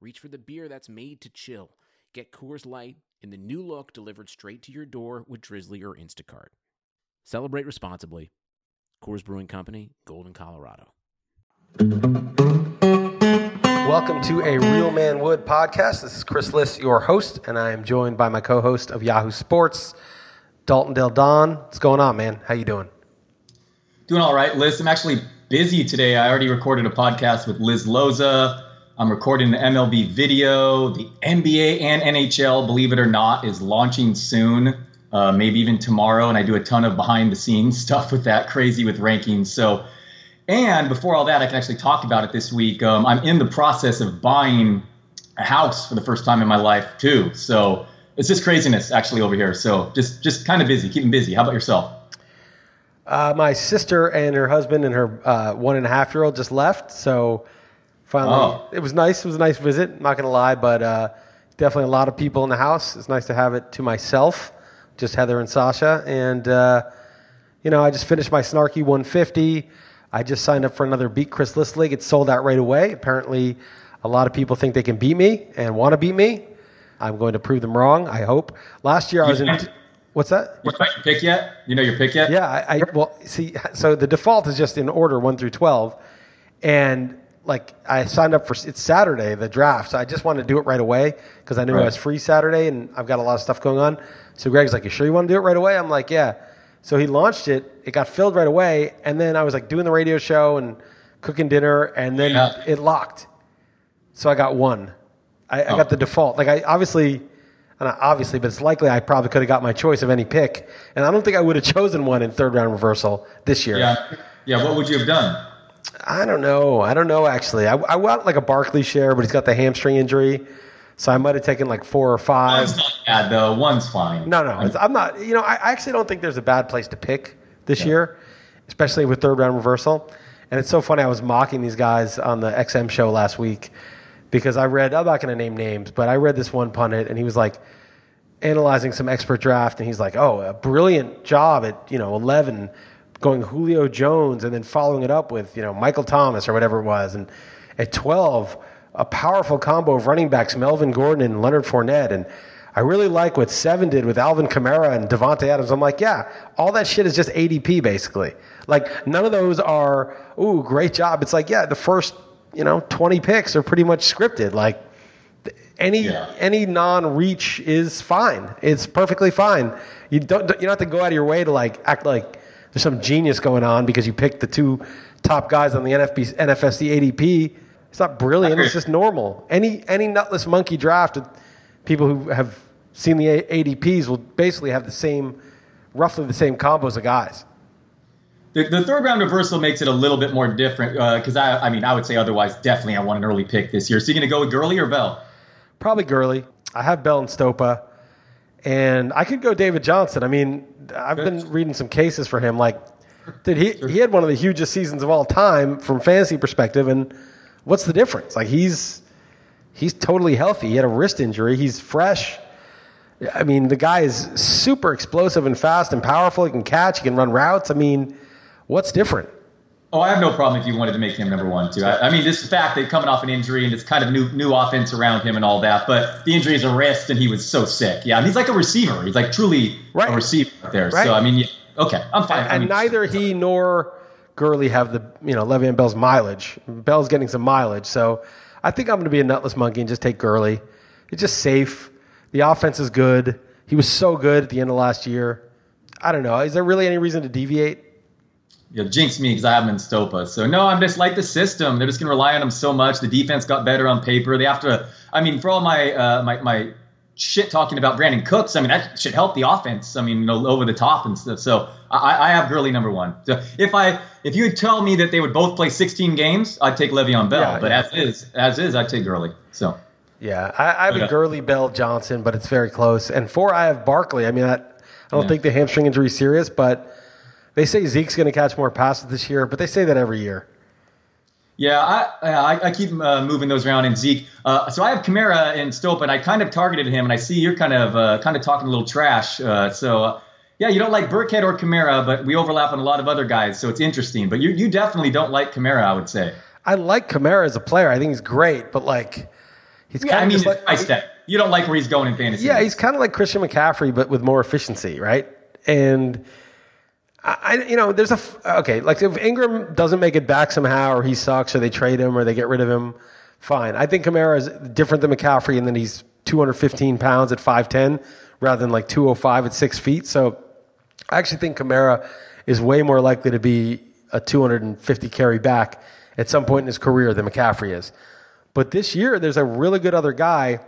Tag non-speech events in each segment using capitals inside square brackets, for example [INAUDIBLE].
reach for the beer that's made to chill. Get Coors Light in the new look delivered straight to your door with Drizzly or Instacart. Celebrate responsibly. Coors Brewing Company, Golden, Colorado. Welcome to a Real Man Wood podcast. This is Chris Liss, your host, and I am joined by my co-host of Yahoo Sports, Dalton Del Don. What's going on, man? How you doing? Doing all right, Liz. I'm actually busy today. I already recorded a podcast with Liz Loza. I'm recording an MLB video. The NBA and NHL, believe it or not, is launching soon, uh, maybe even tomorrow. And I do a ton of behind the scenes [LAUGHS] stuff with that, crazy with rankings. So, and before all that, I can actually talk about it this week. Um, I'm in the process of buying a house for the first time in my life too. So it's just craziness actually over here. So just just kind of busy, keeping busy. How about yourself? Uh, my sister and her husband and her uh, one and a half year old just left. So finally, Oh. it was nice. It was a nice visit. Not going to lie, but uh, definitely a lot of people in the house. It's nice to have it to myself, just Heather and Sasha. And, uh, you know, I just finished my Snarky 150. I just signed up for another Beat Chris Liss League. It sold out right away. Apparently, a lot of people think they can beat me and want to beat me. I'm going to prove them wrong, I hope. Last year, I was in. What's that? You know your pick yet? You know your pick yet? Yeah, I, I well see. [LAUGHS] So the default is just in order one through twelve, and like I signed up for it's Saturday the draft, so I just wanted to do it right away because I knew I was free Saturday and I've got a lot of stuff going on. So Greg's like, "You sure you want to do it right away?" I'm like, "Yeah." So he launched it. It got filled right away, and then I was like doing the radio show and cooking dinner, and then Yeah. it locked. So I got one. I, I got oh. the default. Like I obviously, not obviously, but it's likely I probably could have got my choice of any pick, and I don't think I would have [LAUGHS] chosen one in third round reversal this year. Yeah. Yeah. What would you have done? I don't know. I don't know actually. I, I went like a Barkley share, but he's got the hamstring injury, so I might have taken like four or five. One's not bad though. One's fine. No, no, it's, I'm not. You know, I, I actually don't think there's a bad place to pick this year, especially with third round reversal. And it's so funny. I was mocking these guys on the XM show last week because I read. I'm not going to name names, but I read this one pundit, and he was like analyzing some expert draft, and he's like, "Oh, a brilliant job at you know 11, going Julio Jones, and then following it up with you know Michael Thomas or whatever it was, and at 12, a powerful combo of running backs, Melvin Gordon and Leonard Fournette, and I really like what Seven did with Alvin Kamara and Davante Adams. I'm like, yeah, all that shit is just ADP basically. Like none of those are, ooh, great job. It's like, yeah, the first you know 20 picks are pretty much scripted. Like any Yeah. any non-reach is fine. It's perfectly fine. You don't you don't have to go out of your way to like act like there's some genius going on because you picked the two top guys on the NFB, NFFC ADP. It's not brilliant. It's just normal. Any any nutless monkey draft, people who have seen the ADPs will basically have the same, roughly the same combos of guys. The, the third round reversal makes it a little bit more different uh, because I, I mean, I would say otherwise. Definitely, I want an early pick this year. So you going to go with Gurley or Bell? Probably Gurley. I have Bell and Stopa, and I could go David Johnson. I mean, I've been reading some cases for him. Like, dude, he he had one of the hugest seasons of all time from fantasy perspective. And what's the difference? Like, he's he's totally healthy. He had a wrist injury. He's fresh. I mean, the guy is super explosive and fast and powerful. He can catch. He can run routes. I mean, what's different? Oh, I have no problem if you wanted to make him number one too. I, I mean, the fact that coming off an injury and it's kind of new new offense around him and all that, but the injury is a wrist and he was so sick. Yeah, and he's like a receiver. He's like truly Right. a receiver out there. Right. So I mean, yeah, okay, I'm fine. I and mean, neither he nor Gurley have the you know Le'Veon Bell's mileage. Bell's getting some mileage, so I think I'm going to be a nutless monkey and just take Gurley. It's just safe. The offense is good. He was so good at the end of last year. I don't know. Is there really any reason to deviate? You'll jinx me because I have him in Stopa. So no, I'm just like the system. They're just going to rely on him so much. The defense got better on paper. They have to. I mean, for all my uh, my my shit talking about Brandin Cooks, I mean that should help the offense. I mean, you know, over the top and stuff. So I, I have Gurley number one. So if I if you would tell me that they would both play 16 games, I'd take Le'Veon Bell. Yeah, but yeah. as is, as is, I'd take Gurley. So Yeah, I, I have Okay. a Gurley, Bell, Johnson, but it's very close. And four, I have Barkley. I mean, I, I don't Yeah. think the hamstring injury is serious, but they say Zeke's going to catch more passes this year. But they say that every year. Yeah, I I, I keep uh, moving those around in Zeke. Uh, so I have Kamara and Stopa, and I kind of targeted him, and I see you're kind of uh, kind of talking a little trash. Uh, so uh, yeah, you don't like Burkhead or Kamara, but we overlap on a lot of other guys, so it's interesting. But you you definitely don't like Kamara, I would say. I like Kamara as a player. I think he's great, but like he's Yeah, kind I of mean, just like price tag. You don't like where he's going in fantasy. Yeah, he's kind of like Christian McCaffrey, but with more efficiency, right? And I, you know, there's a okay, like if Ingram doesn't make it back somehow, or he sucks, or they trade him, or they get rid of him, fine. I think Kamara is different than McCaffrey, and then he's 215 pounds at 5'10, rather than like 205 at six feet. So I actually think Kamara is way more likely to be a 250 carry back at some point in his career than McCaffrey is. But this year, there's a really good other guy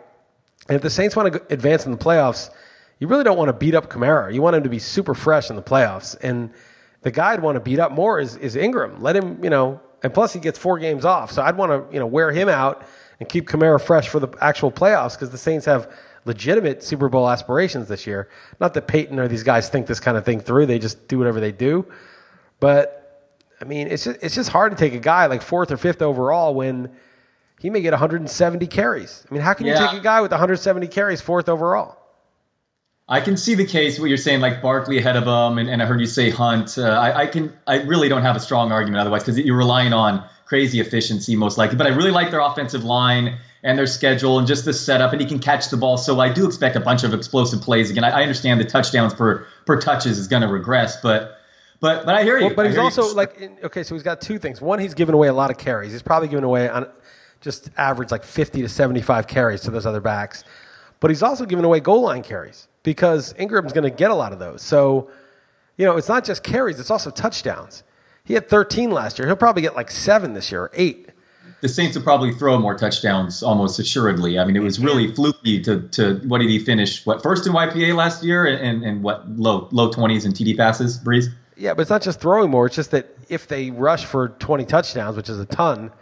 and if the Saints want to advance in the playoffs, you really don't want to beat up Kamara. You want him to be super fresh in the playoffs. And the guy I'd want to beat up more is, is Ingram. Let him, you know, and plus he gets four games off. So I'd want to, you know, wear him out and keep Kamara fresh for the actual playoffs because the Saints have legitimate Super Bowl aspirations this year. Not that Payton or these guys think this kind of thing through. They just do whatever they do. But I mean, it's just, it's just hard to take a guy like fourth or fifth overall when he may get 170 carries. I mean, how can you take a guy with 170 carries fourth overall? I can see the case what you're saying, like Barkley ahead of him, and, and I heard you say Hunt. Uh, I, I can, I really don't have a strong argument otherwise because you're relying on crazy efficiency most likely. But I really like their offensive line and their schedule and just the setup, and he can catch the ball. So I do expect a bunch of explosive plays again. I, I understand the touchdowns per per touches is going to regress, but but but I hear you. Well, but I he's hear you. also like, okay, so he's got two things. One, he's given away a lot of carries. He's probably given away on just average like 50 to 75 carries to those other backs. But he's also given away goal line carries because Ingram's going to get a lot of those. So, you know, it's not just carries, it's also touchdowns. He had 13 last year. He'll probably get like seven this year or eight. the Saints will probably throw more touchdowns almost assuredly. I mean, it was really mm-hmm. fluky to, to what did he finish? What first in YPA last year and, and, what low low twenties in TD passes, Brees? Yeah, but it's not just throwing more. It's just that if they rush for 20 touchdowns, which is a ton,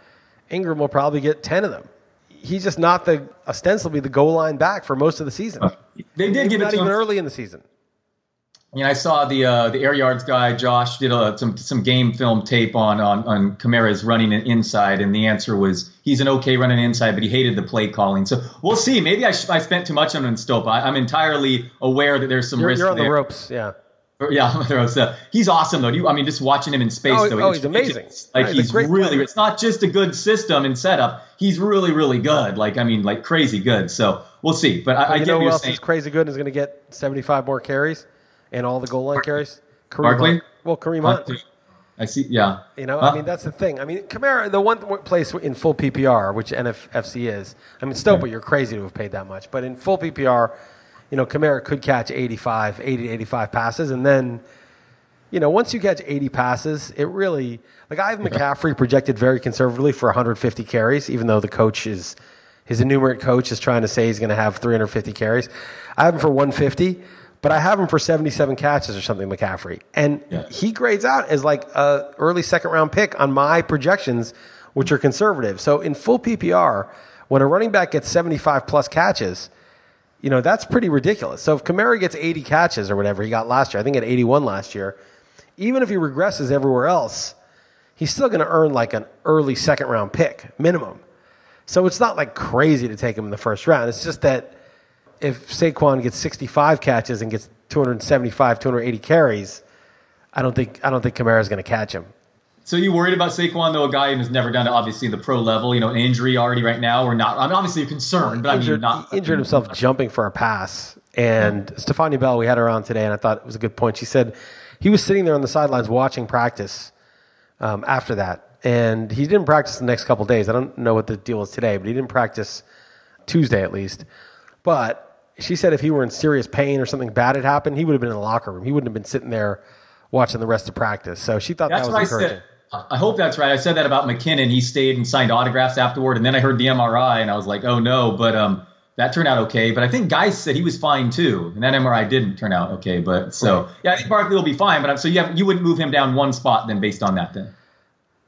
Ingram will probably get 10 of them. He's just not the ostensibly the goal line back for most of the season. They did give it not even him. early in the season. You know, I saw the uh, the air yards guy Josh did a, some some game film tape on on on Kamara's running an inside, and the answer was he's an okay running inside, but he hated the play calling. So we'll see. Maybe I, sh- I spent too much on him in Stopa. I, I'm entirely aware that there's some You're, risk you're on the ropes, yeah. Yeah, [LAUGHS] he's awesome though. You, I mean, just watching him in space Oh, though, oh, he's amazing. Like he's really. player. It's not just a good system and setup. He's really, really good. Like I mean, like crazy good. So we'll see. But I, I you know who else saying. is crazy good and is going to get 75 more carries and all the goal line carries? Kareem Barkley? Hunt. Well, Kareem Hunt. I see. Yeah. You know, Huh? I mean, that's the thing. I mean, Kamara, the one place in full PPR, which NFFC is, I mean, Stopa, you're crazy to have paid that much. But in full PPR, you know, Kamara could catch 85, 80 to 85 passes. And then, you know, once you catch 80 passes, it really, like I have McCaffrey projected very conservatively for 150 carries, even though the coach is, his enumerate coach is trying to say he's going to have 350 carries. I have him for 150, but I have him for 77 catches or something, McCaffrey. And Yeah. he grades out as like a early second round pick on my projections, which are conservative. So in full PPR, when a running back gets 75 plus catches, you know, that's pretty ridiculous. So if Kamara gets 80 catches or whatever he got last year, I think at 81 last year, even if he regresses everywhere else, he's still going to earn like an early second round pick minimum. So it's not like crazy to take him in the first round. It's just that if Saquon gets 65 catches and gets 275, 280 carries, I don't think I don't think Kamara's going to catch him. So you worried about Saquon though, a guy who's never done it, obviously the pro level, you know, an injury already right now, or not? I'm obviously concerned, but I mean, injured, not he injured himself jumping for a pass. And Stephania Bell, we had her on today, and I thought it was a good point. She said he was sitting there on the sidelines watching practice um, after that, and he didn't practice the next couple days. I don't know what the deal is today, but he didn't practice Tuesday at least. But she said if he were in serious pain or something bad had happened, he would have been in the locker room. He wouldn't have been sitting there watching the rest of practice. So she thought That's that was I encouraging. I hope that's right. I said that about McKinnon. He stayed and signed autographs afterward, and then I heard the MRI, and I was like, oh no. But um, that turned out okay. But I think Guy said he was fine too, and that MRI didn't turn out okay. But so Right. yeah, I think Barkley will be fine. But I'm, so you have, you wouldn't move him down one spot then based on that then.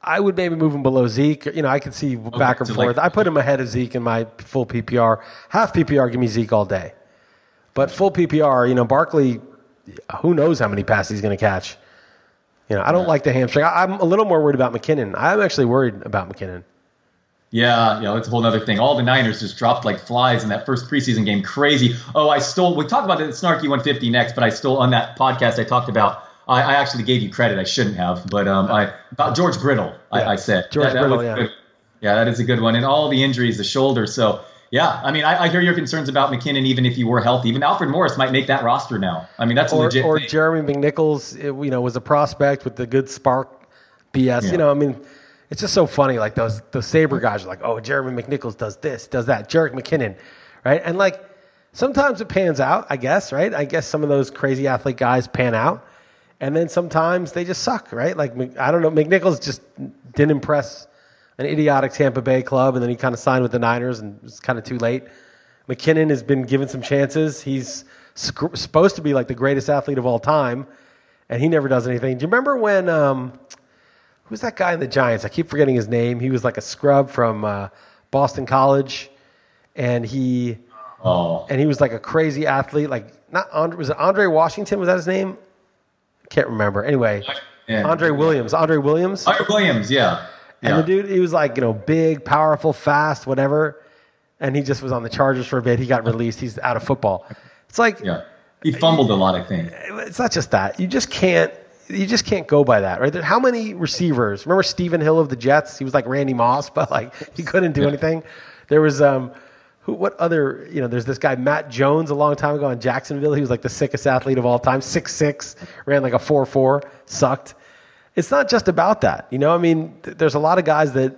I would maybe move him below Zeke. You know, I could see back and so forth. like- I put him ahead of Zeke in my full PPR. Half PPR, give me Zeke all day. But full PPR, you know, Barkley, who knows how many passes he's going to catch. You know, I don't like the hamstring. I, I'm a little more worried about McKinnon. I'm actually worried about McKinnon. Yeah, yeah, that's a whole other thing. All the Niners just dropped like flies in that first preseason game. Crazy. Oh, I stole. We talk about the snarky 150 next, but I stole on that podcast. I talked about. I, I actually gave you credit. I shouldn't have, but um, I about George Brittle. I, Yeah. I said George That- that Brittle, yeah. good. Yeah, that is a good one. And all the injuries, the shoulder. So yeah, I mean, I, I hear your concerns about McKinnon, even if he were healthy. Even Alfred Morris might make that roster now. I mean, that's a Or, legit. or thing. Jeremy McNichols, it, you know, was a prospect with the good spark BS. Yeah. You know, I mean, it's just so funny. Like those those Saber guys are like, oh, Jeremy McNichols does this, does that. Jerick McKinnon, right? And like sometimes it pans out, I guess, right? I guess some of those crazy athlete guys pan out, and then sometimes they just suck, right? Like I don't know, McNichols just didn't impress an idiotic Tampa Bay club, and then he kind of signed with the Niners, and it's kind of too late. McKinnon has been given some chances. He's sc- supposed to be like the greatest athlete of all time, and he never does anything. Do you remember when? Um, who's that guy in the Giants? I keep forgetting his name. He was like a scrub from uh, Boston College, and he oh, and he was like a crazy athlete. Like not Andre, was it Andre Washington? Was that his name? Can't remember. Anyway, Yeah. Andre Williams. Andre Williams. Art Williams. Yeah. And Yeah. the dude, he was like, you know, big, powerful, fast, whatever. And he just was on the Chargers for a bit. He got released. He's out of football. It's like, yeah. He fumbled a lot, I think. it's not just that. You just can't. You just can't go by that, right? How many receivers? Remember Stephen Hill of the Jets? He was like Randy Moss, [LAUGHS] but like he couldn't do anything. There was um, who? What other? You know, there's this guy Matt Jones a long time ago in Jacksonville. He was like the sickest athlete of all time. Six six, ran like a four four, sucked. It's not just about that, you know. I mean, th- there's a lot of guys that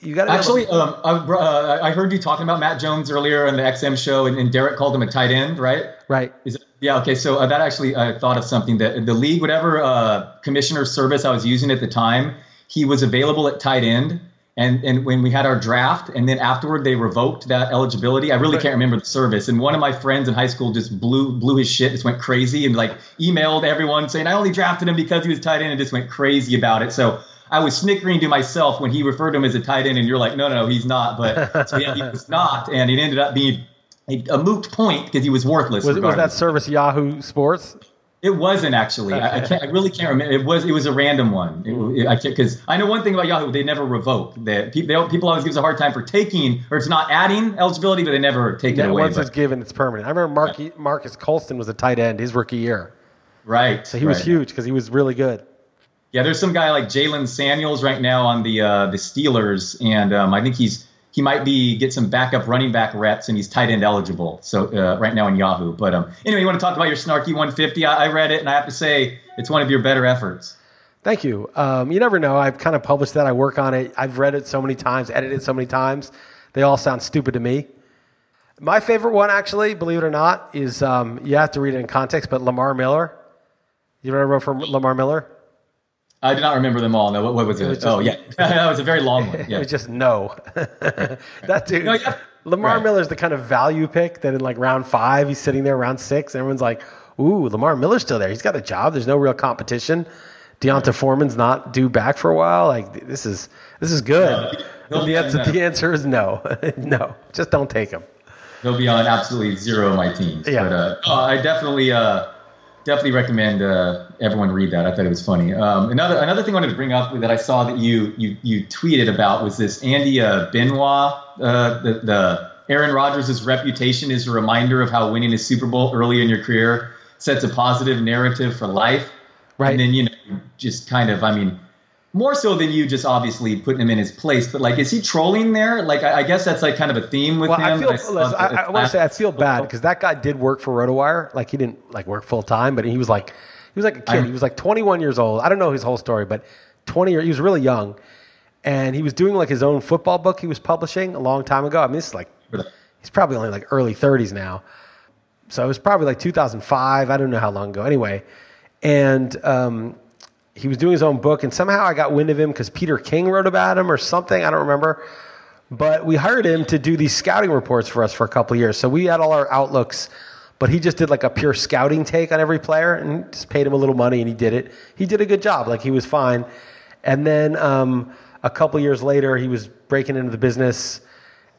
you got to Actually, um, I, uh, I heard you talking about Matt Jones earlier on the XM show, and, and Derek called him a tight end, right? right. Is yeah, okay. So uh, that actually, I thought of something that the league, whatever uh, commissioner service I was using at the time, he was available at tight end. And, and when we had our draft, and then afterward they revoked that eligibility. I really can't remember the service. And one of my friends in high school just blew blew his shit, just went crazy, and like emailed everyone saying I only drafted him because he was tight end, and just went crazy about it. So I was snickering to myself when he referred to him as a tight end, and you're like, no, no, no, he's not. But so yeah, he was not, and it ended up being a, a moot point because he was worthless. Was, was that service Yahoo Sports? It wasn't actually. I, I can't. I really can't remember. It was. It was a random one. It, it- I can't because I know one thing about Yahoo. They never revoke. That people. People always gives a hard time for taking or it's not adding eligibility, but they never take it away. once but- it's given, it's permanent. I remember Mark, Marques Colston was a tight end his rookie year, right. so he was right. huge because he was really good. Yeah, there's some guy like Jaylen Samuels right now on the uh, the Steelers, and um, I think he's he might be get some backup running back reps, and he's tight end eligible. So uh, right now in Yahoo. But um, anyway, you want to talk about your snarky 150? I, I read it, and I have to say it's one of your better efforts. Thank you. Um, you never know. I've kind of published that. I work on it. I've read it so many times, edited it so many times. They all sound stupid to me. My favorite one, actually, believe it or not, is um, you have to read it in context. But Lamar Miller. You ever wrote for Lamar Miller? I do not remember them all. No, what, what was it? was just- oh yeah, [LAUGHS] that was a very long one. [LAUGHS] It Yeah. was just no. [LAUGHS] that dude. No, yeah. Lamar Right. Miller's the kind of value pick that in like round five, he's sitting there round six, everyone's like, ooh, Lamar Miller's still there. He's got a job. There's no real competition. D'Onta Foreman's not due back for a while. Like this is this is good. No, the, answer, the answer is no. no. Just don't take him. They'll be on absolutely zero of my teams. Yeah. But uh, uh, I definitely uh, definitely recommend uh, everyone read that. I thought it was funny. Um, another another thing I wanted to bring up that I saw that you you you tweeted about was this Andy uh, Benoit. Uh, the the Aaron Rodgers' reputation is a reminder of how winning a Super Bowl early in your career sets a positive narrative for life. Right. And then you know just kind of I mean. More so than you just obviously putting him in his place, but like, is he trolling there? Like, I, I guess that's like kind of a theme with Well, him. I feel. saw listen, I, I want to say I feel bad because that guy did work for RotoWire. Like he didn't like work full time, but he was like was like a kid. I'm- he was like 21 years old. I don't know his whole story, but 20 years. He was really young, and he was doing like his own football book he was publishing a long time ago. I mean, this is like he's probably only like early 30s now. So it was probably like 2005. I don't know how long ago. Anyway, and um, he was doing his own book, and somehow I got wind of him because Peter King wrote about him or something. I don't remember. But we hired him to do these scouting reports for us for a couple of years. So we had all our outlooks, but he just did like a pure scouting take on every player and just paid him a little money and he did it. He did a good job. Like he was fine. And then um, a couple years later, he was breaking into the business.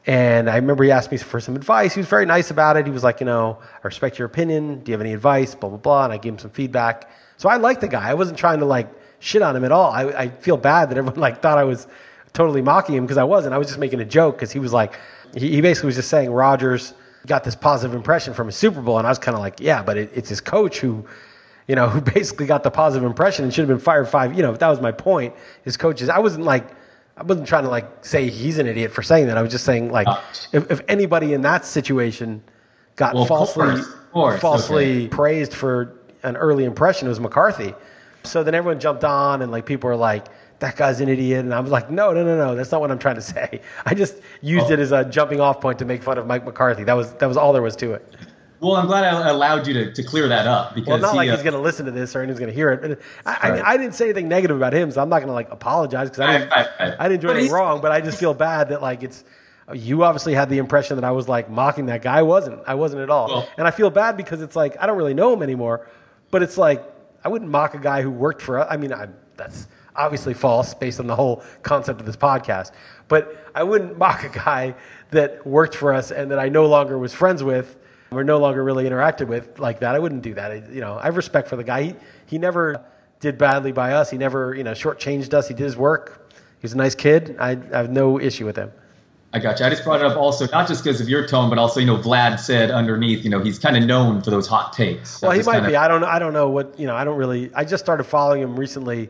And I remember he asked me for some advice. He was very nice about it. He was like, you know, I respect your opinion. Do you have any advice? Blah, blah, blah. And I gave him some feedback. So I liked the guy. I wasn't trying to like shit on him at all. I, I feel bad that everyone like thought I was totally mocking him because I wasn't. I was just making a joke because he was like, he, he basically was just saying Rodgers got this positive impression from a Super Bowl. And I was kind of like, yeah, but it, it's his coach who, you know, [LAUGHS] who basically got the positive impression and should have been fired five. You know, that was my point. His coaches, I wasn't like, I wasn't trying to like say he's an idiot for saying that. I was just saying like, if, if anybody in that situation got Well, of falsely, course, of course, falsely okay. praised for an early impression, it was McCarthy. So then everyone jumped on and like people were like, that guy's an idiot. And I was like, no, no, no, no. That's not what I'm trying to say. I just used Oh. it as a jumping off point to make fun of Mike McCarthy. That was, that was all there was to it. Well, I'm glad I allowed you to, to clear that up because Well, not he, like uh, he's going to listen to this or anyone's going to hear it. I, Right. I, I didn't say anything negative about him, so I'm not going to like apologize because I didn't, right, right. I didn't do anything wrong. But I just feel bad that like it's you obviously had the impression that I was like mocking that guy. I wasn't. I wasn't at all. Well- and I feel bad because it's like I don't really know him anymore. But it's like I wouldn't mock a guy who worked for. I mean, I, that's obviously false based on the whole concept of this podcast. But I wouldn't [LAUGHS] mock a guy that worked for us and that I no longer was friends with or no longer really interacted with like that. I wouldn't do that. I, you know, I have respect for the guy. He, he never did badly by us. He never, you know, shortchanged us. He did his work. He's a nice kid. I, I have no issue with him. I got you. I just brought it up also, not just because of your tone, but also, you know, Vlad said underneath, you know, he's kind of known for those hot takes. So Well, he might kinda- be. I don't. know. I don't know what. You know, I don't really. I just started following him recently.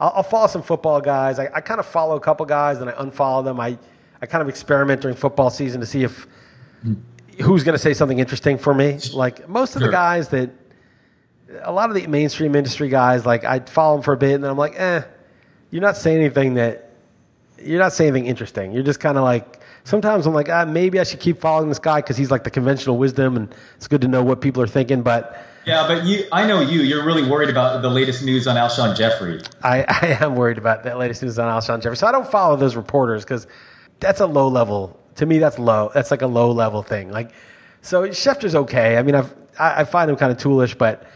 I'll, I'll follow some football guys. I, I kind of follow a couple guys, and I unfollow them. I, I kind of experiment during football season to see if who's going to say something interesting for me. Like most of the guys that, a lot of the mainstream industry guys, like I follow them for a bit, and then I'm like, eh, you're not saying anything that, you're not saying anything interesting. You're just kind of like. Sometimes I'm like, ah, maybe I should keep following this guy because he's like the conventional wisdom, and it's good to know what people are thinking. But Yeah, but you, I know you. You're really worried about the latest news on Alshon Jeffrey. I, I am worried about that latest news on Alshon Jeffrey. So I don't follow those reporters because that's a low level. To me, that's low. That's like a low level thing. Like, so Schefter's okay. I mean, I've, I, I find him kind of toolish, but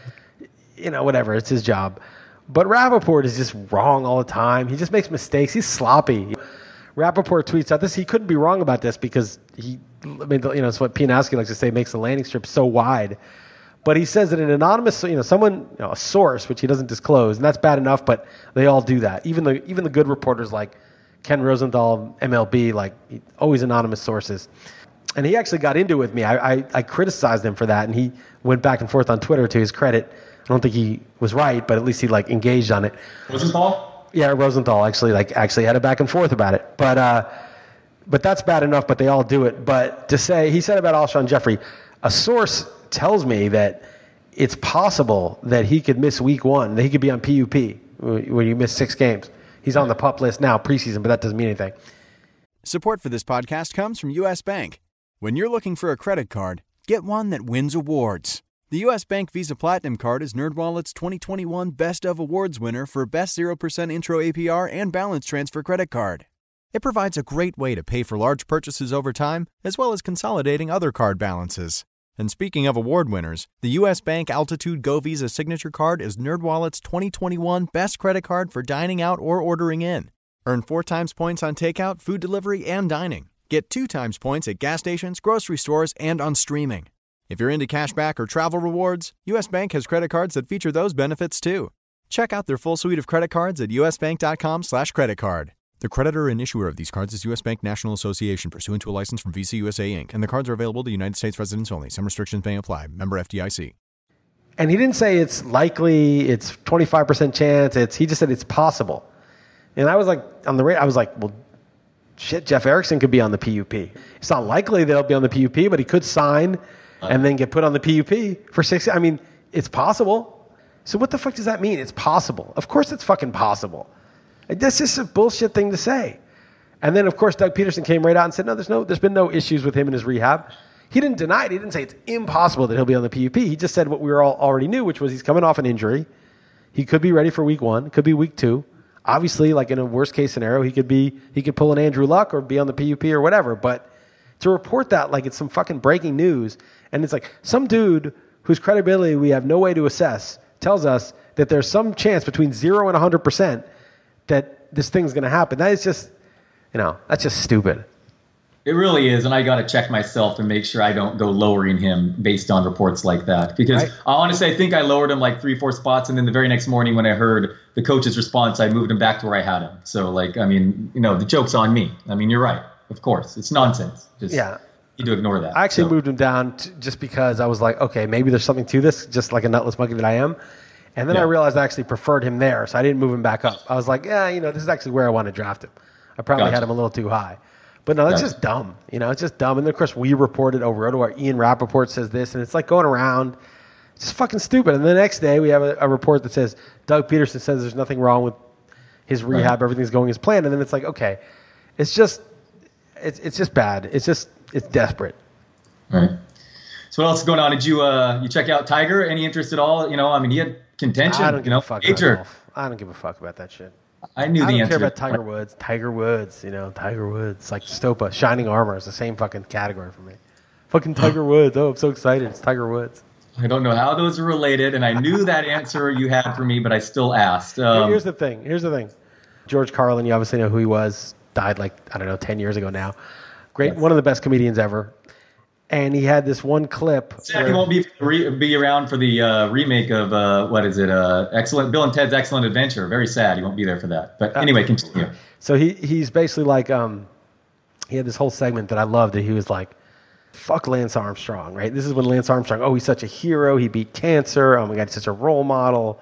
you know, whatever. It's his job. But Rapoport is just wrong all the time. He just makes mistakes. He's sloppy. Rapoport tweets out this. He couldn't be wrong about this because he, I mean, you know, it's what Pianowski likes to say, makes the landing strip so wide. But he says that an anonymous, you know, someone, you know, a source, which he doesn't disclose, and that's bad enough. But they all do that. Even the even the good reporters like Ken Rosenthal, MLB, like always anonymous sources. And he actually got into it with me. I, I, I criticized him for that, and he went back and forth on Twitter. To his credit, I don't think he was right, but at least he like engaged on it. Rosenthal? Yeah, Rosenthal actually like actually had a back and forth about it. But uh, but that's bad enough. But they all do it. But to say he said about Alshon Jeffrey, a source tells me that it's possible that he could miss week one. That he could be on PUP when you miss six games. He's on the pup list now preseason, but that doesn't mean anything. Support for this podcast comes from U.S. Bank. When you're looking for a credit card, get one that wins awards. The U.S. Bank Visa Platinum Card is NerdWallet's 2021 Best of Awards winner for Best 0% Intro APR and Balance Transfer Credit Card. It provides a great way to pay for large purchases over time, as well as consolidating other card balances. And speaking of award winners, the U.S. Bank Altitude Go Visa Signature Card is NerdWallet's 2021 Best Credit Card for dining out or ordering in. Earn four times points on takeout, food delivery, and dining. Get two times points at gas stations, grocery stores, and on streaming. If you're into cashback or travel rewards, US Bank has credit cards that feature those benefits too. Check out their full suite of credit cards at usbank.com slash credit card. The creditor and issuer of these cards is U.S. Bank National Association pursuant to a license from Visa USA Inc., and the cards are available to United States residents only. Some restrictions may apply. Member FDIC. And he didn't say it's likely, it's 25% chance, it's he just said it's possible. And I was like on the rate I was like, well shit, Jeff Erickson could be on the PUP. It's not likely that he'll be on the PUP, but he could sign uh-huh. and then get put on the PUP for 6 I mean, it's possible. So what the fuck does that mean? It's possible. Of course it's fucking possible. That's is a bullshit thing to say. And then, of course, Doug Pederson came right out and said, "No, there's no, there's been no issues with him in his rehab." He didn't deny it. He didn't say it's impossible that he'll be on the PUP. He just said what we all already knew, which was he's coming off an injury. He could be ready for week one. Could be week two. Obviously, like in a worst case scenario, he could be he could pull an Andrew Luck or be on the PUP or whatever. But to report that like it's some fucking breaking news, and it's like some dude whose credibility we have no way to assess tells us that there's some chance between zero and hundred percent that this thing's going to happen. That is just, you know, that's just stupid. It really is, and I got to check myself to make sure I don't go lowering him based on reports like that. Because Right. I honestly, I think I lowered him like three, four spots, and then the very next morning when I heard the coach's response, I moved him back to where I had him. So, like, I mean, you know, the joke's on me. I mean, you're right. Of course, it's nonsense. Just Yeah. need to ignore that. I actually So- moved him down t- just because I was like, okay, maybe there's something to this, just like a nutless monkey that I am. And then I realized I actually preferred him there, so I didn't move him back up. I was like, yeah, you know, this is actually where I want to draft him. I probably Gotcha. had him a little too high. But no, that's Gotcha. just dumb. You know, it's just dumb. And then, of course, we reported over Roto, Ian Rapoport says this, and it's like going around. It's just fucking stupid. And the next day, we have a, a report that says Doug Pederson says there's nothing wrong with his rehab, everything's going as planned. And then it's like, okay, it's just, it's, it's just bad. It's just, it's desperate. Right. So what else is going on? Did you uh you check out Tiger? Any interest at all? You know, I mean, he had contention. I don't you give know, a fuck about golf. I don't give a fuck about that shit. I knew I the don't answer. care about Tiger Woods. Tiger Woods, you know, Tiger Woods. Like Stopa, Shining Armor is the same fucking category for me. Fucking Tiger Woods. Oh, I'm so excited. It's Tiger Woods. I don't know how those are related, and I knew [LAUGHS] that answer you had for me, but I still asked. Um, Here's the thing. Here's the thing. George Carlin, you obviously know who he was. Died like I don't know, ten years ago now. Great, one of the best comedians ever. And he had this one clip. Sad he won't be re- be around for the uh, remake of uh, what is it? Uh, excellent Bill and Ted's Excellent Adventure. Very sad he won't be there for that. But Uh, anyway, continue. So he he's basically like um he had this whole segment that I loved that he was like fuck Lance Armstrong, right? This is when Lance Armstrong, oh, he's such a hero, he beat cancer, oh my god, he's such a role model.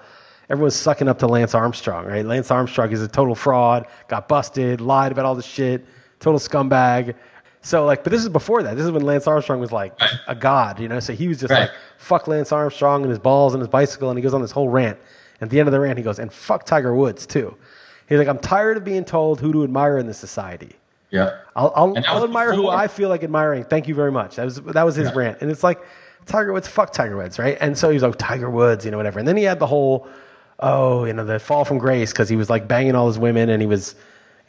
Everyone's sucking up to Lance Armstrong, right? Lance Armstrong is a total fraud, got busted, lied about all the shit, total scumbag. So like, but this is before that. This is when Lance Armstrong was like Right. a god, you know. So he was just Right. like, "Fuck Lance Armstrong and his balls and his bicycle," and he goes on this whole rant. At the end of the rant, he goes, "And fuck Tiger Woods too." He's like, "I'm tired of being told who to admire in this society. Yeah. I'll, I'll, I'll was admire who I feel like admiring. Thank you very much." That was that was his Yeah. rant, and it's like Tiger Woods, fuck Tiger Woods, right? And so he's like Tiger Woods, you know, whatever. And then he had the whole, oh, you know, the fall from grace because he was like banging all his women and he was,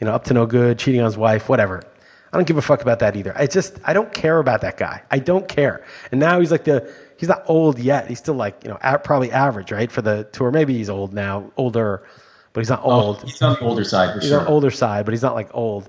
you know, up to no good, cheating on his wife, whatever. I don't give a fuck about that either. I just I don't care about that guy. I don't care. And now he's like the he's not old yet. He's still like you know a- probably average, right, for the tour. Maybe he's old now, older, but he's not Oh, old. he's on the older side for he's sure. on the older side, but he's not like old.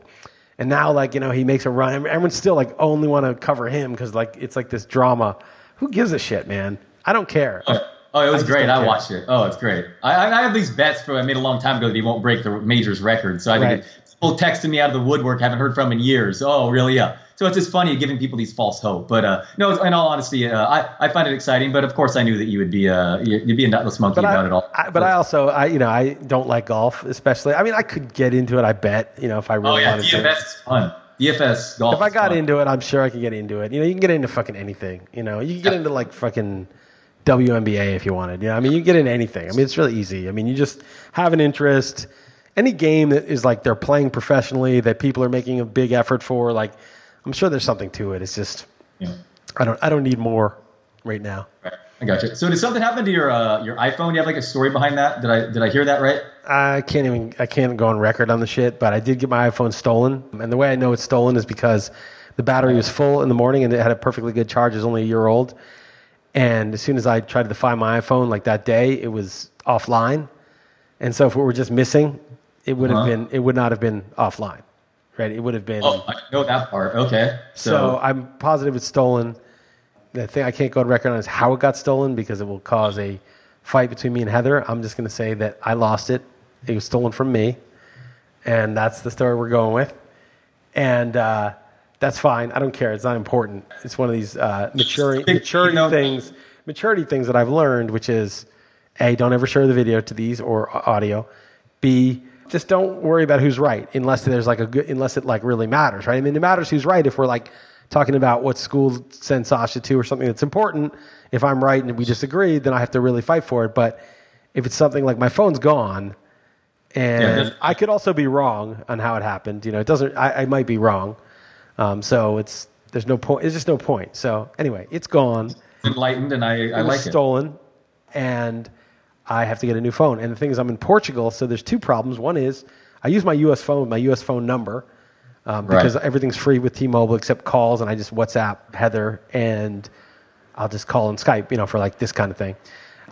And now like you know he makes a run. Everyone's still like only want to cover him because like it's like this drama. Who gives a shit, man? I don't care. Oh, oh, it was just great. I watched it. Oh, it's great. I, I I have these bets for I made a long time ago that he won't break the majors record. So I Right. think people texting me out of the woodwork, haven't heard from in years. Oh, really? Yeah. So it's just funny giving people these false hope. But uh, no, in all honesty, uh, I I find it exciting. But of course, I knew that you would be uh you- you'd be a nutless monkey But about I, it all. I, but I also I you know I don't like golf especially. I mean I could get into it. I bet you know if I really oh yeah, wanted to. DFS is fun. DFS golf. If I got fun. into it, I'm sure I could get into it. You know, you can get into fucking anything. You know, you can get Yeah. into like fucking WNBA if you wanted. You know, I mean, you can get into anything. I mean, it's really easy. I mean, you just have an interest. Any game that is like they're playing professionally, that people are making a big effort for, like, I'm sure there's something to it. It's just, Yeah. I don't, I don't need more right now. Right. I got you. So did something happen to your uh, your iPhone? You have like a story behind that? Did I did I hear that right? I can't even I can't go on record on the shit, but I did get my iPhone stolen. And the way I know it's stolen is because the battery was full in the morning and it had a perfectly good charge. It was only a year old. And as soon as I tried to find my iPhone, like that day, it was offline. And so if it were just missing, it would have Uh-huh. been it would not have been offline. Right? It would have been Oh, I know that part. Okay. so So, I'm positive it's stolen. The thing I can't go on record on is how it got stolen because it will cause a fight between me and Heather. I'm just going to say that I lost it. It was stolen from me, and that's the story we're going with. And uh, that's fine. I don't care. It's not important. It's one of these uh, maturing, maturity [LAUGHS] you know- things, maturity things that I've learned, which is a don't ever share the video to these or audio. B just don't worry about who's right unless there's like a good unless it like really matters, right? I mean, it matters who's right if we're like talking about what school send Sasha to or something that's important. If I'm right and we disagree, then I have to really fight for it. But if it's something like my phone's gone, and that's- I could also be wrong on how it happened. You know, it doesn't. I, I might be wrong. Um, so it's there's no point. There's just no point. So anyway, it's gone enlightened, and I I it was like it. stolen, and I have to get a new phone. And the thing is, I'm in Portugal, so there's two problems. One is I use my U.S. phone with my U.S. phone number um, Right. because everything's free with T-Mobile except calls, and I just WhatsApp Heather, and I'll just call and Skype, you know, for like this kind of thing.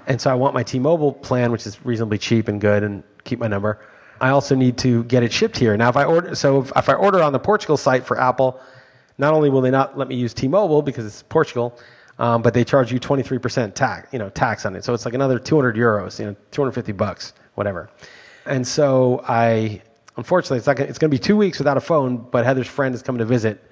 And so I want my T-Mobile plan, which is reasonably cheap and good, and keep my number. I also need to get it shipped here. Now, if I order, so if, if I order on the Portugal site for Apple, not only will they not let me use T-Mobile because it's Portugal, um, but they charge you 23% tax, you know, tax on it. So it's like another 200 euros, you know, 250 bucks, whatever. And so I, unfortunately, it's like it's going to be two weeks without a phone. But Heather's friend is coming to visit,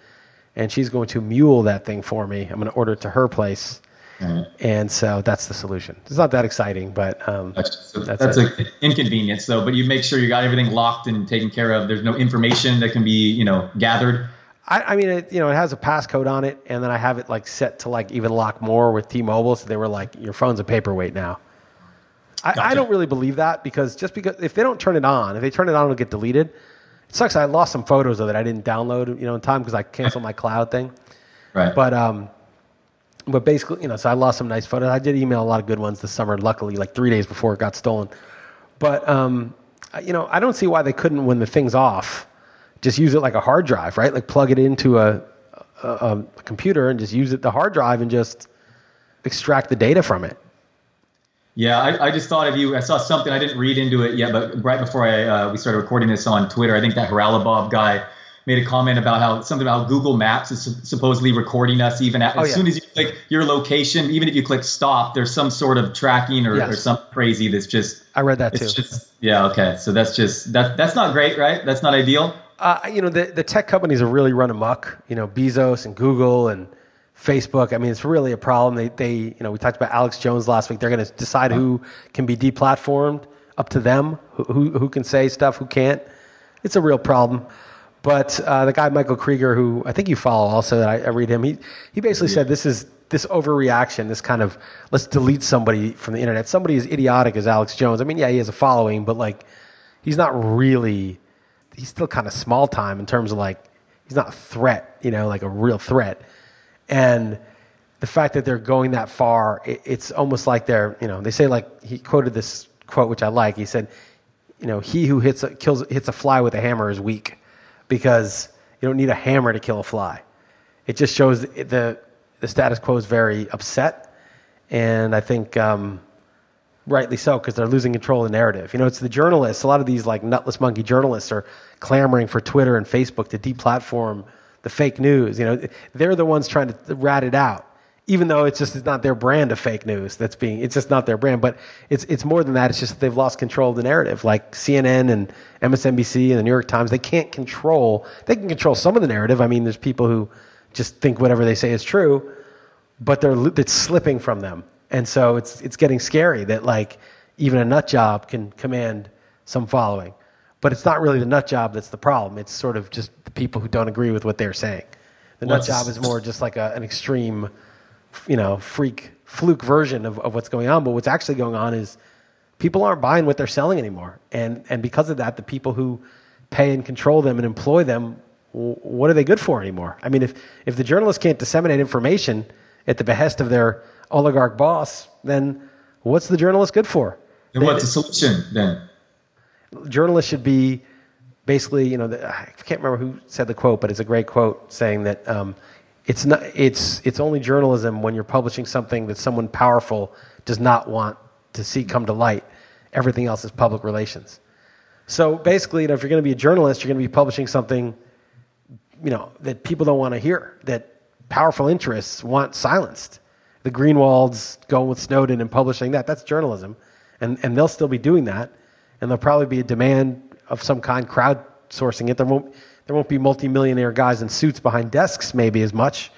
and she's going to mule that thing for me. I'm going to order it to her place. Mm-hmm. And so that's the solution. It's not that exciting, but um, that's, that's, that's an inconvenience, though. But you make sure you got everything locked and taken care of. There's no information that can be, you know, gathered. I, I mean, it, you know, it has a passcode on it, and then I have it like set to like even lock more with T-Mobile. So they were like, "Your phone's a paperweight now." Gotcha. I, I, don't really believe that because just because if they don't turn it on, if they turn it on, it'll get deleted. It sucks. I lost some photos of it. I didn't download, you know, in time because I canceled my cloud thing. Right. But um, but basically, you know, so I lost some nice photos. I did email a lot of good ones this summer. Luckily, like three days before it got stolen. But um, you know, I don't see why they couldn't, when the thing's off, just use it like a hard drive, right? Like plug it into a, a, a computer and just use it the hard drive and just extract the data from it. Yeah, I, I, just thought of you. I saw something. I didn't read into it yet, but right before I uh, we started recording this on Twitter, I think that Haralabob guy made a comment about how something about Google Maps is supposedly recording us even at, oh, as yeah. soon as you click your location, even if you click stop, there's some sort of tracking or, yes. or something crazy that's just. I read that too. Just, yeah. Okay. So that's just that. That's not great, right? That's not ideal. Uh, you know, the the tech companies are really run amok. You know, Bezos and Google and Facebook. I mean, it's really a problem. They, they, you know, we talked about Alex Jones last week. They're going to decide who can be deplatformed. Up to them, who, who, who can say stuff, who can't. It's a real problem. But uh, the guy Michael Krieger, who I think you follow also, I, I read him. He he basically said this is this overreaction, this kind of let's delete somebody from the internet. Somebody as idiotic as Alex Jones. I mean, yeah, he has a following, but like, he's not really. He's still kind of small time in terms of like, he's not a threat, you know, like a real threat. And the fact that they're going that far, it, it's almost like they're, you know, they say like he quoted this quote which I like. He said, you know, he who hits a, kills hits a fly with a hammer is weak, because you don't need a hammer to kill a fly. It just shows the the status quo is very upset, and I think um, rightly so because they're losing control of the narrative. You know, it's the journalists. A lot of these like nutless monkey journalists are clamoring for Twitter and Facebook to deplatform the fake news. You know, they're the ones trying to rat it out, even though it's just it's not their brand of fake news that's being. It's just not their brand. But it's it's more than that. It's just they've lost control of the narrative. Like CNN and MSNBC and the New York Times, they can't control. They can control some of the narrative. I mean, there's people who just think whatever they say is true, but they're it's slipping from them, and so it's it's getting scary that like even a nut job can command some following. But it's not really the nut job that's the problem. It's sort of just the people who don't agree with what they're saying. The nut job is more just like a, an extreme, you know, freak, fluke version of, of what's going on. But what's actually going on is people aren't buying what they're selling anymore. And, and because of that, the people who pay and control them and employ them, what are they good for anymore? I mean, if, if the journalists can't disseminate information at the behest of their oligarch boss, then what's the journalist good for? And what's the solution then? journalists should be basically, you know, the, I can't remember who said the quote, but it's a great quote saying that um, it's not, it's, it's only journalism when you're publishing something that someone powerful does not want to see come to light. Everything else is public relations. So basically, you know, if you're going to be a journalist, you're going to be publishing something, you know, that people don't want to hear, that powerful interests want silenced. The Greenwalds going with Snowden and publishing that, that's journalism. And, and they'll still be doing that and there'll probably be a demand of some kind crowdsourcing it. There won't, there won't be multimillionaire guys in suits behind desks, maybe as much,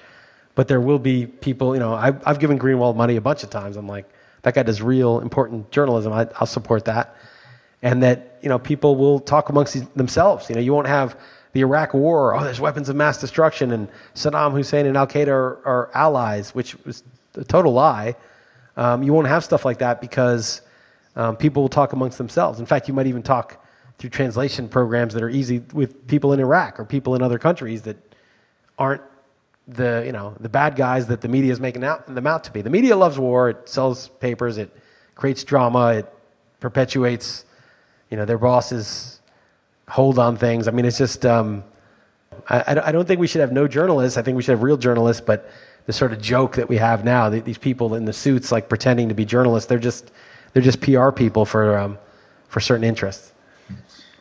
but there will be people. You know, I've, I've given Greenwald money a bunch of times. I'm like, that guy does real important journalism. I, I'll support that, and that you know people will talk amongst themselves. You know, you won't have the Iraq War. Oh, there's weapons of mass destruction, and Saddam Hussein and Al Qaeda are, are, allies, which was a total lie. Um, you won't have stuff like that because um, people will talk amongst themselves. In fact, you might even talk through translation programs that are easy with people in Iraq or people in other countries that aren't the you know the bad guys that the media is making out, them out to be. The media loves war. It sells papers. It creates drama. It perpetuates you know their bosses hold on things. I mean, it's just um, I, I don't think we should have no journalists. I think we should have real journalists. But the sort of joke that we have now, these people in the suits like pretending to be journalists, they're just they're just PR people for um, for certain interests.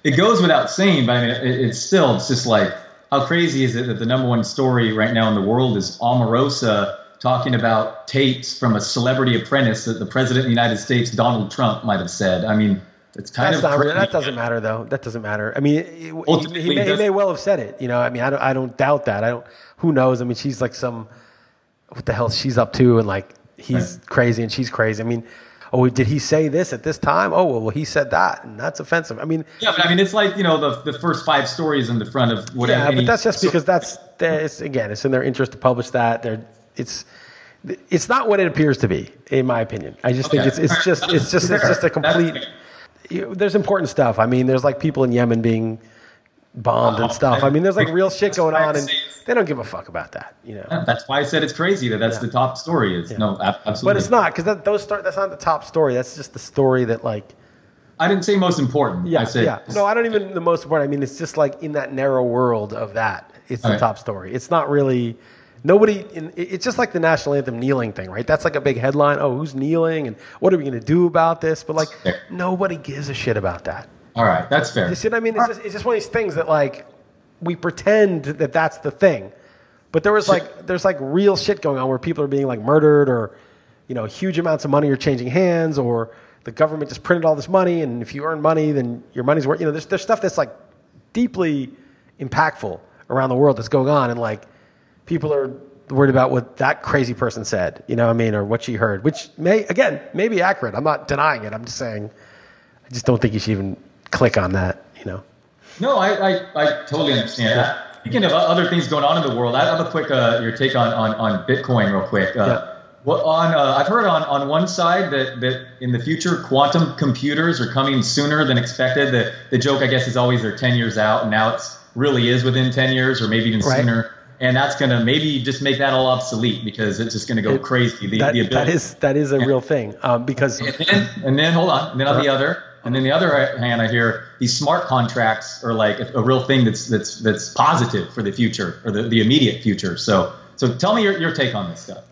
it goes without saying, but I mean, it, it's still, it's just like, how crazy is it that the number one story right now in the world is Omarosa talking about tapes from a celebrity apprentice that the president of the United States, Donald Trump, might have said. I mean, it's kind That's of not, that doesn't matter though. That doesn't matter. I mean, Ultimately, he may, he may well have said it. You know, I mean, I don't, I don't doubt that. I don't. Who knows? I mean, she's like some. What the hell she's up to, and like he's crazy and she's crazy. I mean, oh, did he say this at this time? Oh, well, he said that, and that's offensive. I mean, Yeah, but I mean, it's like you know the the first five stories in the front of whatever. yeah, but that's just because that's it's again, it's in their interest to publish that. They're it's. It's not what it appears to be, in my opinion. I just think it's it's just it's just it's just a complete. there's important stuff. I mean, there's like people in Yemen being bombed and Oh, stuff. I mean, there's like real shit going on, and they don't give a fuck about that, you know. That's why I said it's crazy that that's Yeah. the top story. Is no, absolutely. But it's not because that, those start. That's not the top story. That's just the story that like. I didn't say most important. Yeah, I said yeah. No, I don't even the most important. I mean, it's just like in that narrow world of that. It's the Right. top story. It's not really. Nobody. In, it's just like the national anthem kneeling thing, right? That's like a big headline. Oh, who's kneeling and what are we going to do about this? But like, nobody gives a shit about that. All right, that's fair. You see what I mean? It's just, it's just one of these things that like we pretend that that's the thing, but there was like there's like real shit going on where people are being like murdered or you know huge amounts of money are changing hands or the government just printed all this money and if you earn money then your money's worth. You know, there's there's stuff that's like deeply impactful around the world that's going on and like people are worried about what that crazy person said. You know what I mean? Or what she heard, which may again may be accurate. I'm not denying it. I'm just saying I just don't think you should even click on that. You know. No, I, I, I totally understand that. Speaking of other things going on in the world, I have a quick uh, your take on, on, on Bitcoin real quick. Uh, Yeah. What on uh, I've heard on, on one side that, that in the future quantum computers are coming sooner than expected. The the joke I guess is always they're ten years out, and now it's really is within ten years or maybe even Right. sooner. And that's gonna maybe just make that all obsolete because it's just gonna go It- crazy. The, that, the that is that is a real thing um, because And then, and then hold on. And then on the other, and then the other hand, I hear these smart contracts are like a, real thing that's that's that's positive for the future or the, the immediate future. So so tell me your, your take on this stuff.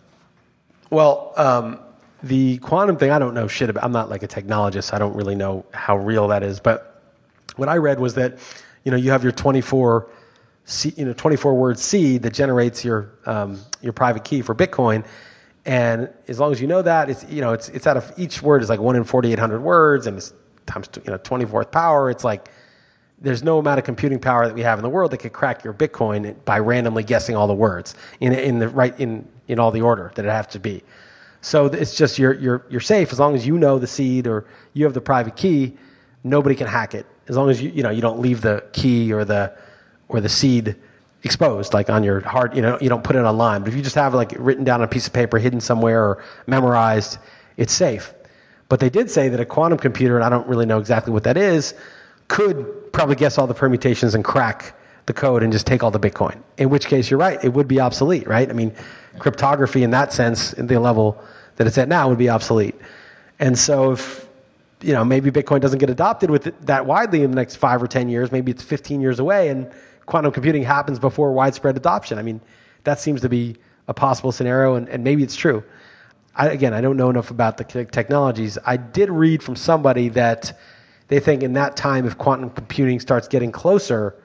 well um, the quantum thing I don't know shit about. I'm not like a technologist. I don't really know how real that is. But what I read was that you know you have your 24 you know 24 word seed that generates your um, your private key for Bitcoin. And as long as you know that, it's you know it's it's out of each word is like one in 4,800 words, and it's times you know 24th power. It's like there's no amount of computing power that we have in the world that could crack your Bitcoin by randomly guessing all the words in in the right in in all the order that it has to be. So it's just you're you're you're safe as long as you know the seed or you have the private key. Nobody can hack it as long as you you know you don't leave the key or the or the seed exposed like on your hard you know you don't put it online. But if you just have like written down on a piece of paper hidden somewhere or memorized, it's safe. But they did say that a quantum computer, and I don't really know exactly what that is, could probably guess all the permutations and crack the code and just take all the Bitcoin. In which case, you're right, it would be obsolete, right? I mean, cryptography in that sense, in the level that it's at now, would be obsolete. And so if you know maybe Bitcoin doesn't get adopted with it that widely in the next five or ten years, maybe it's 15 years away, and quantum computing happens before widespread adoption. I mean, that seems to be a possible scenario, and, and maybe it's true. I, again, I don't know enough about the technologies. I did read from somebody that they think in that time, if quantum computing starts getting closer,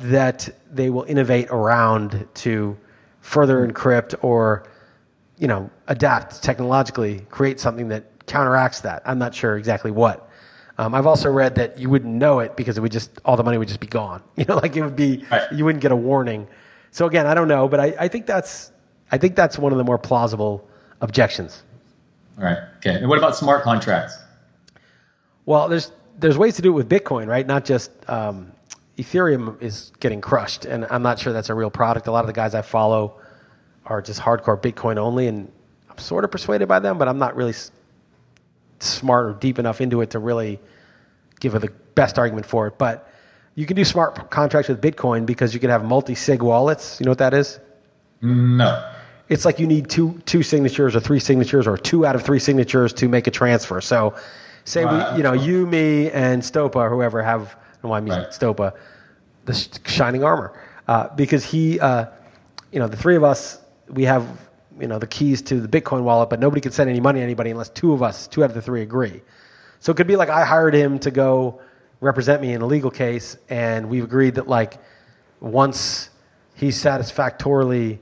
that they will innovate around to further encrypt or, you know, adapt technologically, create something that counteracts that. I'm not sure exactly what. Um, I've also read that you wouldn't know it because it would just all the money would just be gone. [LAUGHS] You know, like it would be Right. you wouldn't get a warning. So again, I don't know, but I, I think that's I think that's one of the more plausible objections. All right. Okay. And what about smart contracts? Well, there's there's ways to do it with Bitcoin, right? Not just um, Ethereum is getting crushed, and I'm not sure that's a real product. A lot of the guys I follow are just hardcore Bitcoin only, and I'm sort of persuaded by them, but I'm not really s- smart or deep enough into it to really give the best argument for it. But you can do smart contracts with Bitcoin because you can have multi-sig wallets. You know what that is? No. It's like you need two two signatures or three signatures or two out of three signatures to make a transfer. So, say Right. we, you know, you, me, and Stopa, or whoever have, I why I'm using Right. Stopa, the sh- shining armor, uh, because he, uh, you know, the three of us, we have, you know, the keys to the Bitcoin wallet, but nobody can send any money to anybody unless two of us, two out of the three agree. So it could be like I hired him to go represent me in a legal case, and we've agreed that like once he's satisfactorily,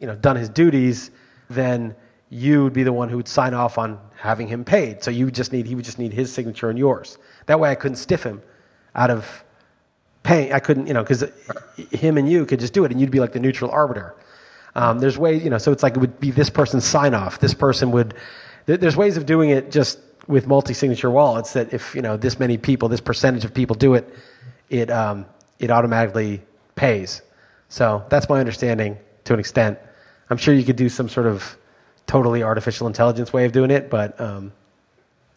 you know, done his duties, then you would be the one who would sign off on having him paid. So you would just need he would just need his signature and yours. That way, I couldn't stiff him out of paying. I couldn't, you know, because him and you could just do it, and you'd be like the neutral arbiter. Um, there's ways, you know, so it's like it would be this person's sign off. This person would. There's ways of doing it just with multi-signature wallets that if you know this many people, this percentage of people do it, it um, it automatically pays. So that's my understanding to an extent. I'm sure you could do some sort of totally artificial intelligence way of doing it, but um,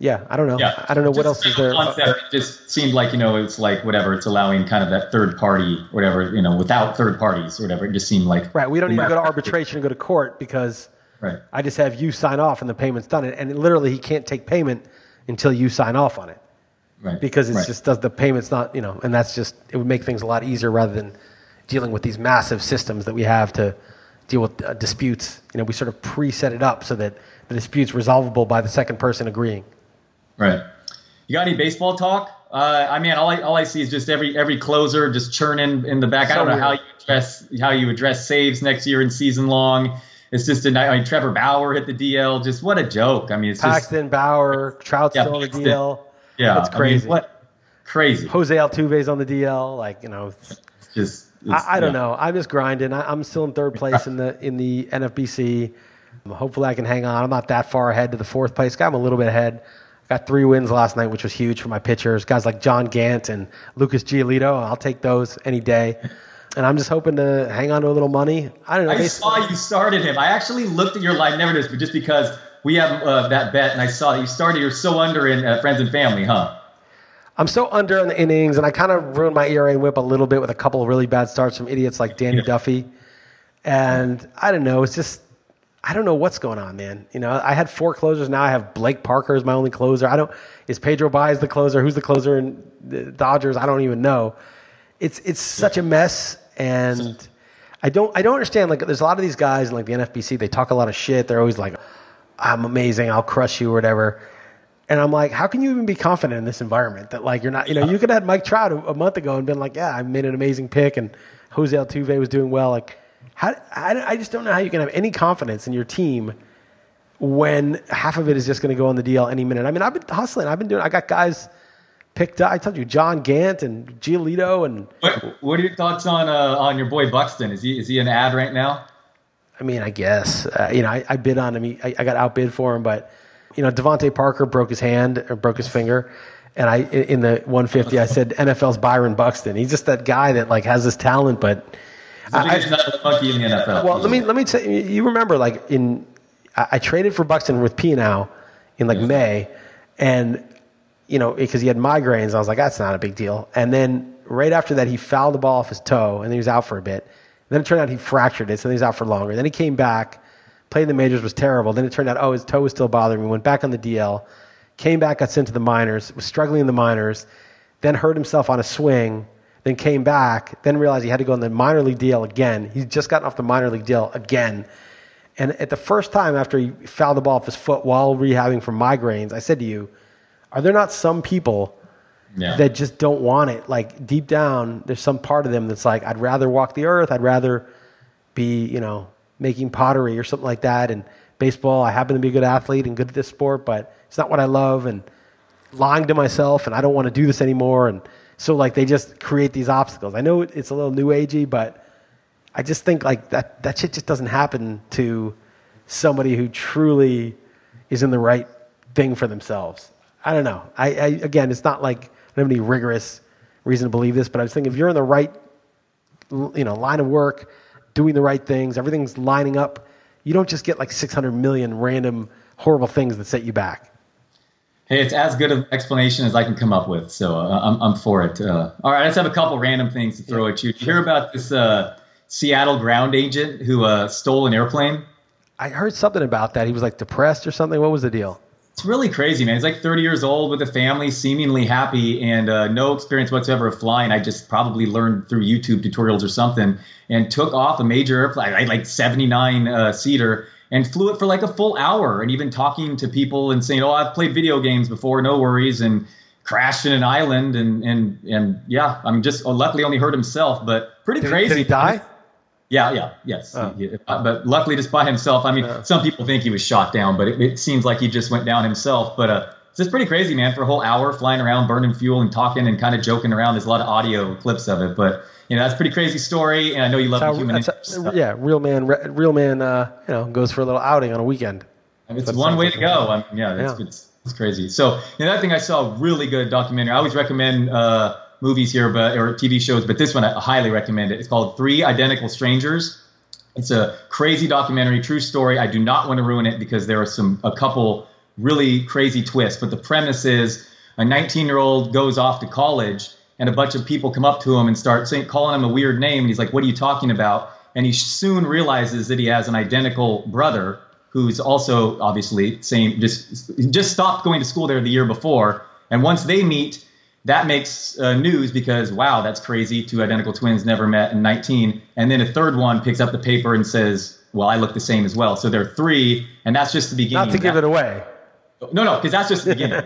yeah, I don't know. Yeah. I don't know what else is there. Concept it just seemed like you know it's like whatever it's allowing kind of that third party whatever you know without third parties or whatever it just seemed like Right, we don't even go to arbitration and go to court because right I just have you sign off and the payment's done. And literally, he can't take payment until you sign off on it right because it's right. just does the payment's not you know, and that's just it would make things a lot easier rather than dealing with these massive systems that we have to deal with uh, disputes. You know, we sort of pre-set it up so that the dispute's resolvable by the second person agreeing. right. You got any baseball talk? Uh, I mean, all I all I see is just every every closer just churning in the back. I don't know how you address how you address saves next year in season long. It's just a night. I mean, Trevor Bauer hit the DL. Just what a joke. I mean, it's just Paxton, Bauer, Trout's Yeah, still on the DL. yeah, that's I mean, crazy. what crazy? Jose Altuve's on the DL. Like you know, It's just I, I don't yeah. know. I'm just grinding. I, I'm still in third [LAUGHS] place in the in the NFBC. Hopefully, I can hang on. I'm not that far ahead to the fourth place guy. I'm a little bit ahead. I got three wins last night, which was huge for my pitchers. Guys like John Gant and Lucas Giolito. I'll take those any day. And I'm just hoping to hang on to a little money. I don't know. I they- saw you started him. I actually looked at your line, never narratives, but just because we have uh, that bet, and I saw that you started. You're so under in uh, friends and family, huh? I'm so under in the innings, and I kind of ruined my ERA and whip a little bit with a couple of really bad starts from idiots like Danny Yeah. Duffy. And I don't know. It's just I don't know what's going on, man. You know, I had four closers. Now I have Blake Parker as my only closer. I don't. Is Pedro Baez the closer? Who's the closer in the Dodgers? I don't even know. It's it's such a mess, and I don't I don't understand. Like, there's a lot of these guys in like the NFBC. They talk a lot of shit. They're always like, "I'm amazing. I'll crush you," or whatever. And I'm like, how can you even be confident in this environment that like you're not, you know, you could have had Mike Trout a, a month ago and been like, yeah, I made an amazing pick and Jose Altuve was doing well. Like, how, I, I just don't know how you can have any confidence in your team when half of it is just going to go on the DL any minute. I mean, I've been hustling. I've been doing, I got guys picked up. I told you, John Gant and Giolito and What, what are your thoughts on uh, on your boy Buxton? Is he is he an add right now? I mean, I guess uh, you know I, I bid on him. He, I, I got outbid for him, but you know DeVante Parker broke his hand or broke his finger, and I in the 150 I said NFL's Byron Buxton. He's just that guy that like has this talent, but I think he's not monkey in the NFL. well, let me let me say you remember like in I, I traded for Buxton with P now in like May, and you know because he had migraines. I was like that's not a big deal. And then right after that, he fouled the ball off his toe, and then he was out for a bit. then it turned out he fractured it, so then he was out for longer. Then he came back, played in the majors, was terrible. Then it turned out oh his toe was still bothering me. Went back on the DL, came back, got sent to the minors, was struggling in the minors, then hurt himself on a swing, then came back, then realized he had to go on the minor league deal again. He's just gotten off the minor league deal again. And at the first time after he fouled the ball off his foot while rehabbing from migraines, I said to you, are there not some people yeah. that just don't want it? Like deep down, there's some part of them that's like, I'd rather walk the earth. I'd rather be, you know, making pottery or something like that. And baseball, I happen to be a good athlete and good at this sport, but it's not what I love. And lying to myself, and I don't want to do this anymore. And so, like, they just create these obstacles. I know it's a little new agey, but I just think like that that shit just doesn't happen to somebody who truly is in the right thing for themselves. I don't know. I, I again, it's not like I don't have any rigorous reason to believe this, but I was thinking if you're in the right you know line of work, doing the right things, everything's lining up, you don't just get like 600 million random horrible things that set you back. Hey, it's as good an explanation as I can come up with, so uh, I'm, I'm for it. Uh, all right, let's have a couple random things to throw at you. Did you hear about this uh, Seattle ground agent who uh, stole an airplane? I heard something about that. He was like depressed or something. What was the deal? It's really crazy, man. He's like 30 years old with a family, seemingly happy, and uh, no experience whatsoever of flying. I just probably learned through YouTube tutorials or something, and took off a major airplane, like 79 uh, seater, and flew it for like a full hour, and even talking to people and saying, "Oh, I've played video games before, no worries." And crashed in an island, and and and yeah, I mean, just luckily only hurt himself, but pretty Did, crazy. did he die? Yeah, yeah, yes. Oh. He- uh, but luckily, just by himself. I mean, some people think he was shot down, but it, it seems like he just went down himself. But uh, it's just pretty crazy, man. For a whole hour flying around, burning fuel, and talking and kind of joking around. There's a lot of audio clips of it, but you know that's a pretty crazy story. And I know you love how- human. how- yeah, real man, re- real man. Uh, you know, goes for a little outing on a weekend. It's one way like to go. I mean, yeah, it's, Yeah. It's, it's crazy. So another thing I saw a really good documentary. I always recommend uh, movies here, but or TV shows, but this one I highly recommend it. It's called Three Identical Strangers. It's a crazy documentary, true story. I do not want to ruin it because there are some a couple really crazy twists. But the premise is a 19 year old goes off to college, and a bunch of people come up to him and start saying, calling him a weird name, and he's like, "What are you talking about?" And he soon realizes that he has an identical brother who's also obviously same just just stopped going to school there the year before. And once they meet, that makes uh, news because wow, that's crazy. Two identical twins never met in 19. And then a third one picks up the paper and says, "Well, I look the same as well." So there are three, and that's just the beginning. Not to give it away. No, no, because that's just the beginning. [LAUGHS]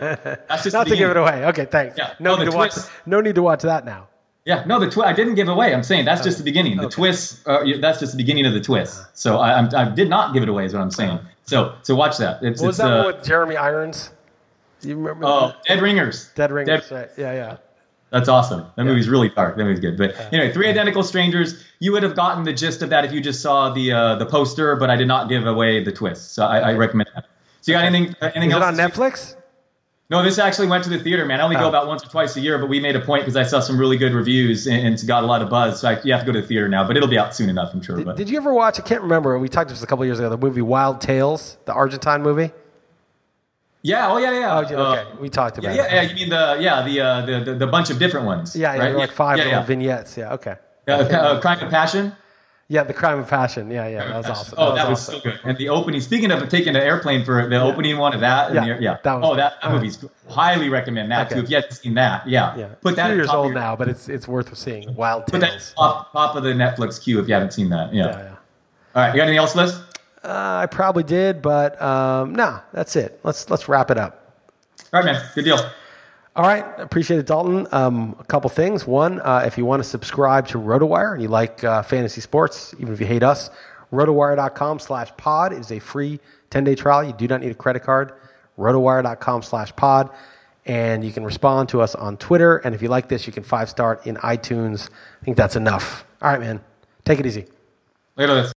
That's just Not to give it away. Okay, thanks. Yeah, No no, need to watch. No need to watch that now. Yeah, no, the twi- I didn't give away. I'm saying that's just the beginning. The Okay. twist, uh, that's just the beginning of the twist. So I, I'm, I did not give it away, is what I'm saying. So, so watch that. It's, What was it's, that uh, one with Jeremy Irons? Do you remember? Oh, Dead Ringers. Dead Ringers. Dead- right. Yeah, yeah. That's awesome. That movie's really dark. That movie's good. But anyway, Three Identical Strangers. You would have gotten the gist of that if you just saw the uh, the poster, but I did not give away the twist. So I, I recommend that. So you got anything? uh, Anything Is it else? on Netflix? No, this actually went to the theater, man. I only Oh. go about once or twice a year, but we made a point because I saw some really good reviews and, and it's got a lot of buzz. So I, you have to go to the theater now, but it'll be out soon enough, I'm sure. but Did you ever watch? I can't remember. We talked just a couple years ago. The movie Wild Tales, the Argentine movie. Yeah, oh yeah, yeah. Oh, okay. Uh, we talked about yeah, it. yeah. You mean the yeah the uh, the, the the bunch of different ones? Yeah, yeah, right? like five yeah, little yeah. vignettes. Yeah, okay. Yeah, uh, uh, Crime and Passion. Yeah, the Crime of Passion. Yeah, yeah, that was awesome. Oh, that was awesome. so good. And the opening. Speaking of taking an airplane for the opening one of that. Yeah, the, yeah. that oh, good. that, that movie's highly recommend that Okay. too. If you haven't seen that, yeah, Yeah, put it's that at years old your- now, but it's it's worth seeing. Wild Put that Tales. top, top of the Netflix queue if you haven't seen that. Yeah. Yeah, yeah. All right, you got anything else, Liss? Uh, I probably did, but um, no, that's it. Let's let's wrap it up. All right, man. Good deal. All right, appreciate it, Dalton. Um, a couple things. One, uh, if you want to subscribe to RotoWire and you like uh, fantasy sports, even if you hate us, rotowire.com slash pod is a free 10-day trial. You do not need a credit card. rotowire.com slash pod. And you can respond to us on Twitter. And if you like this, you can five-star in iTunes. I think that's enough. All right, man. Take it easy. Later.